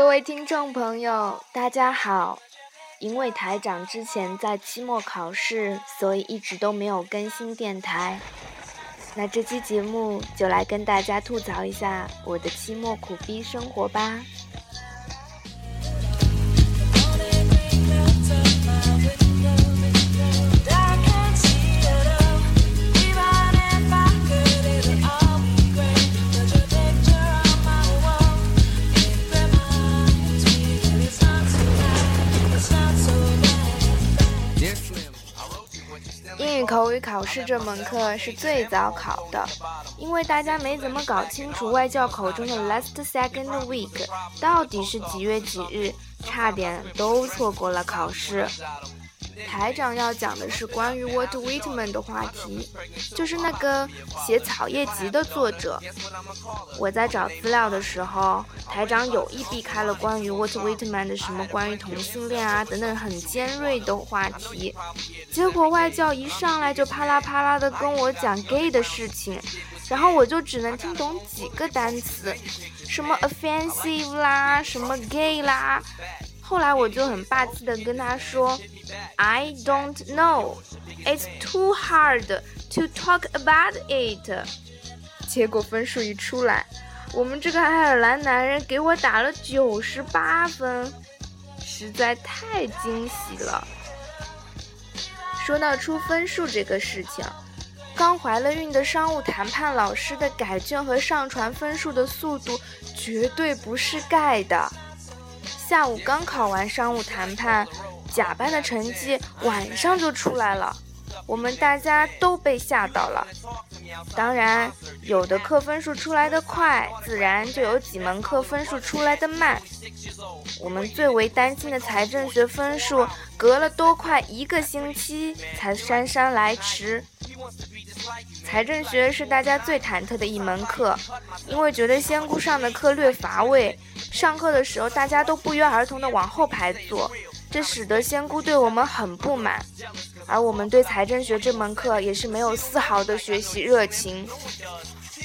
各位听众朋友，大家好。因为台长之前在期末考试，所以一直都没有更新电台。那这期节目就来跟大家吐槽一下我的期末苦逼生活吧。考试这门课是最早考的，因为大家没怎么搞清楚外教口中的 last second week 到底是几月几日，差点都错过了考试。台长要讲的是关于 Walt Whitman 的话题，就是那个写《草叶集》的作者。我在找资料的时候，台长有意避开了关于 Walt Whitman 的什么关于同性恋啊等等很尖锐的话题。结果外教一上来就啪啦啪啦的跟我讲 gay 的事情，然后我就只能听懂几个单词，什么 offensive 啦，什么 gay 啦。后来我就很霸气的跟他说，I don't know, it's too hard to talk about it。结果分数一出来，我们这个爱尔兰男人给我打了九十八分，实在太惊喜了。说到出分数这个事情，刚怀了孕的商务谈判老师的改卷和上传分数的速度绝对不是盖的。下午刚考完商务谈判，甲班的成绩晚上就出来了，我们大家都被吓到了。当然，有的课分数出来的快，自然就有几门课分数出来的慢。我们最为担心的财政学分数，隔了多快一个星期才姗姗来迟。财政学是大家最忐忑的一门课，因为觉得仙姑上的课略乏味。上课的时候，大家都不约而同的往后排坐，这使得仙姑对我们很不满，而我们对财政学这门课也是没有丝毫的学习热情。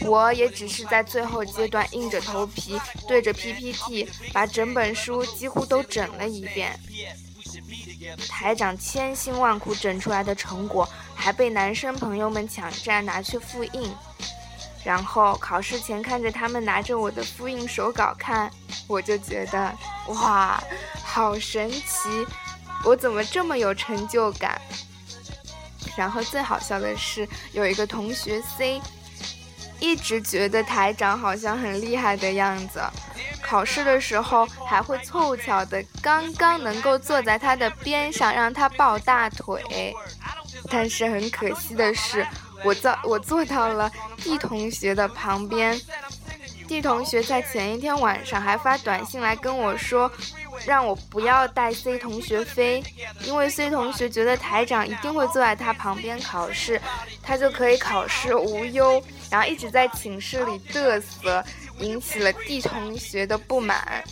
我也只是在最后阶段硬着头皮对着 PPT 把整本书几乎都整了一遍。台长千辛万苦整出来的成果，还被男生朋友们抢占拿去复印。然后考试前看着他们拿着我的复印手稿看，我就觉得哇，好神奇！我怎么这么有成就感？然后最好笑的是，有一个同学 C，一直觉得台长好像很厉害的样子，考试的时候还会凑巧的刚刚能够坐在他的边上让他抱大腿。但是很可惜的是。我坐我坐到了 D 同学的旁边，D 同学在前一天晚上还发短信来跟我说，让我不要带 C 同学飞，因为 C 同学觉得台长一定会坐在他旁边考试，他就可以考试无忧，然后一直在寝室里嘚瑟，引起了 D 同学的不满。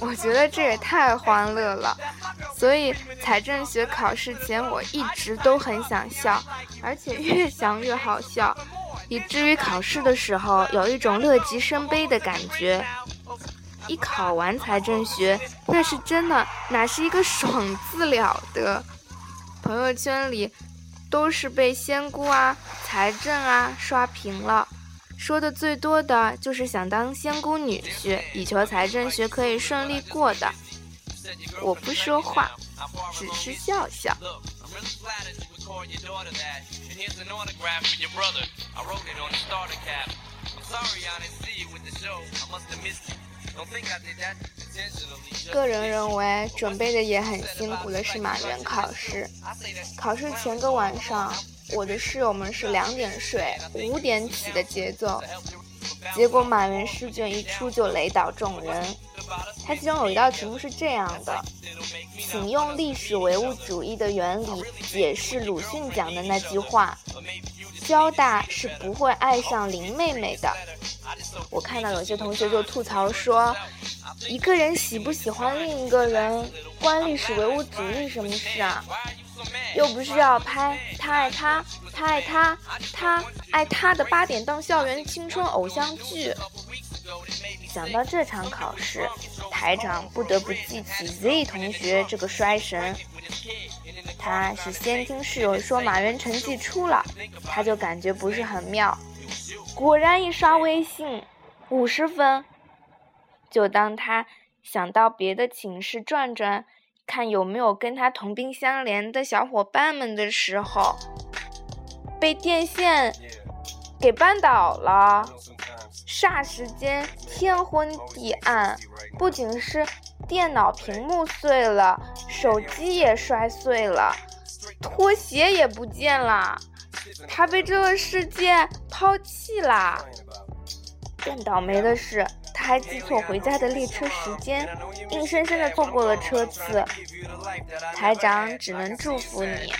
我觉得这也太欢乐了，所以财政学考试前我一直都很想笑，而且越想越好笑，以至于考试的时候有一种乐极生悲的感觉。一考完财政学，那是真的，哪是一个爽字了得？朋友圈里都是被仙姑啊、财政啊刷屏了。说的最多的就是想当仙姑女婿，以求财政学可以顺利过的。我不说话，只是笑笑。个人认为，准备的也很辛苦的是马原考试。考试前个晚上。我的室友们是两点睡，五点起的节奏，结果马原试卷一出就雷倒众人。它其中有一道题目是这样的，请用历史唯物主义的原理解释鲁迅讲的那句话：交大是不会爱上林妹妹的。我看到有些同学就吐槽说，一个人喜不喜欢另一个人，关历史唯物主义什么事啊？又不是要拍他爱他，他爱他，他爱他的八点档校园青春偶像剧。想到这场考试，台长不得不记起 Z 同学这个衰神。他是先听室友说马原成绩出了，他就感觉不是很妙。果然一刷微信，五十分。就当他想到别的寝室转转，看有没有跟他同病相怜的小伙伴们的时候，被电线给绊倒了。霎时间天昏地暗，不仅是电脑屏幕碎了，手机也摔碎了，拖鞋也不见了，他被这个世界抛弃啦。更倒霉的是。他还记错回家的列车时间，硬生生的错过了车次。台长只能祝福你，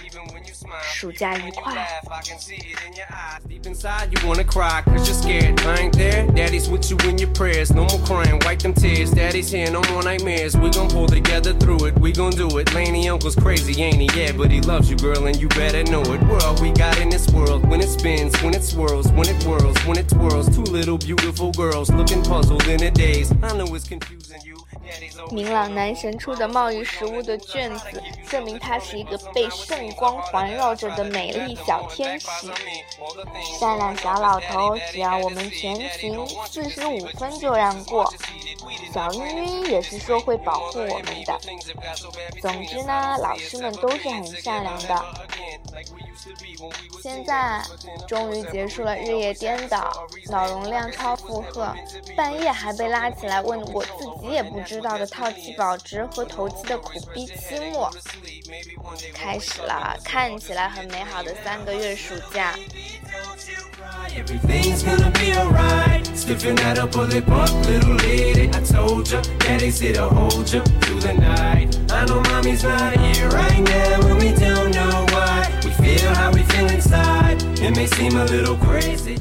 暑假愉快。明朗男神出的贸易食物的卷子，证明他是一个被圣光环绕着的美丽小天使。善良小老头，只要我们全勤四十五分就让过。小晕晕也是说会保护我们的。总之呢，老师们都是很善良的。现在终于结束了日夜颠倒、脑容量超负荷、半夜还被拉起来问我自己也不知道的套期保值和投机的苦逼期末，开始了看起来很美好的三个月暑假。told ya that they said I'll hold ya through the night. I know mommy's not here right now, and we don't know why. We feel how we feel inside. It may seem a little crazy.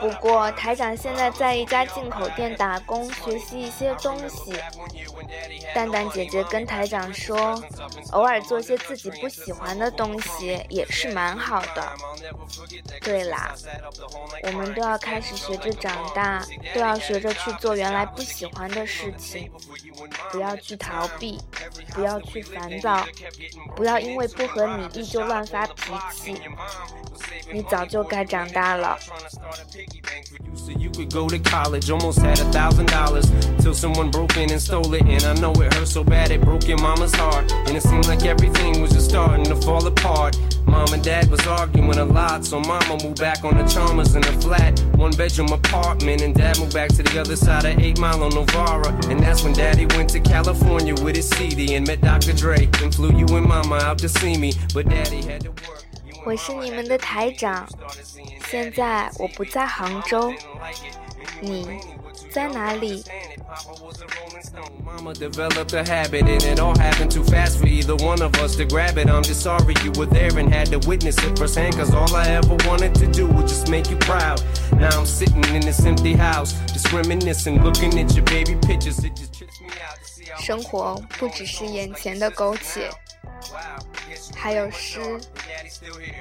不过，台长现在在一家进口店打工，学习一些东西。蛋蛋姐姐跟台长说，偶尔做些自己不喜欢的东西也是蛮好的。对啦，我们都要开始学着长大，都要学着去做原来不喜欢的事情，不要去逃避，不要去烦躁，不要因为不合你意就乱发脾气。你早就该长大了。You could go to college, almost had a thousand dollars till someone broke in and stole it. And I know it hurt so bad it broke your mama's heart. And it seemed like everything was just starting to fall apart. Mom and dad was arguing a lot, so mama moved back on the Chalmers in a flat, one bedroom apartment. And dad moved back to the other side of 8 Mile on Novara. And that's when daddy went to California with his CD and met Dr. Dre. And flew you and mama out to see me, but daddy had to work. 我是你们的台长，现在我不在杭州，你在哪里？Mama developed a habit and it all happened too fast for either one of us to grab it. I'm just sorry you were there and had to witness it firsthand. Cause all I ever wanted to do was just make you proud. Now I'm sitting in this empty house, just reminiscing, looking at your baby pictures. It just trips me out. 生活不只是眼前的苟且。还有诗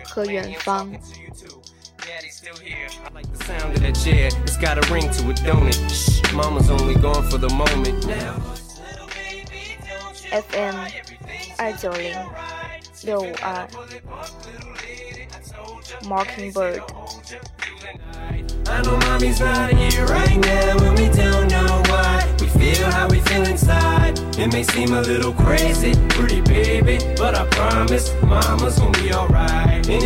和远方。FM 二九零六五二，Mockingbird。I know mommy's not here right now and we don't know why. We feel how we feel inside. It may seem a little crazy, pretty baby But I promise mama's gonna be alright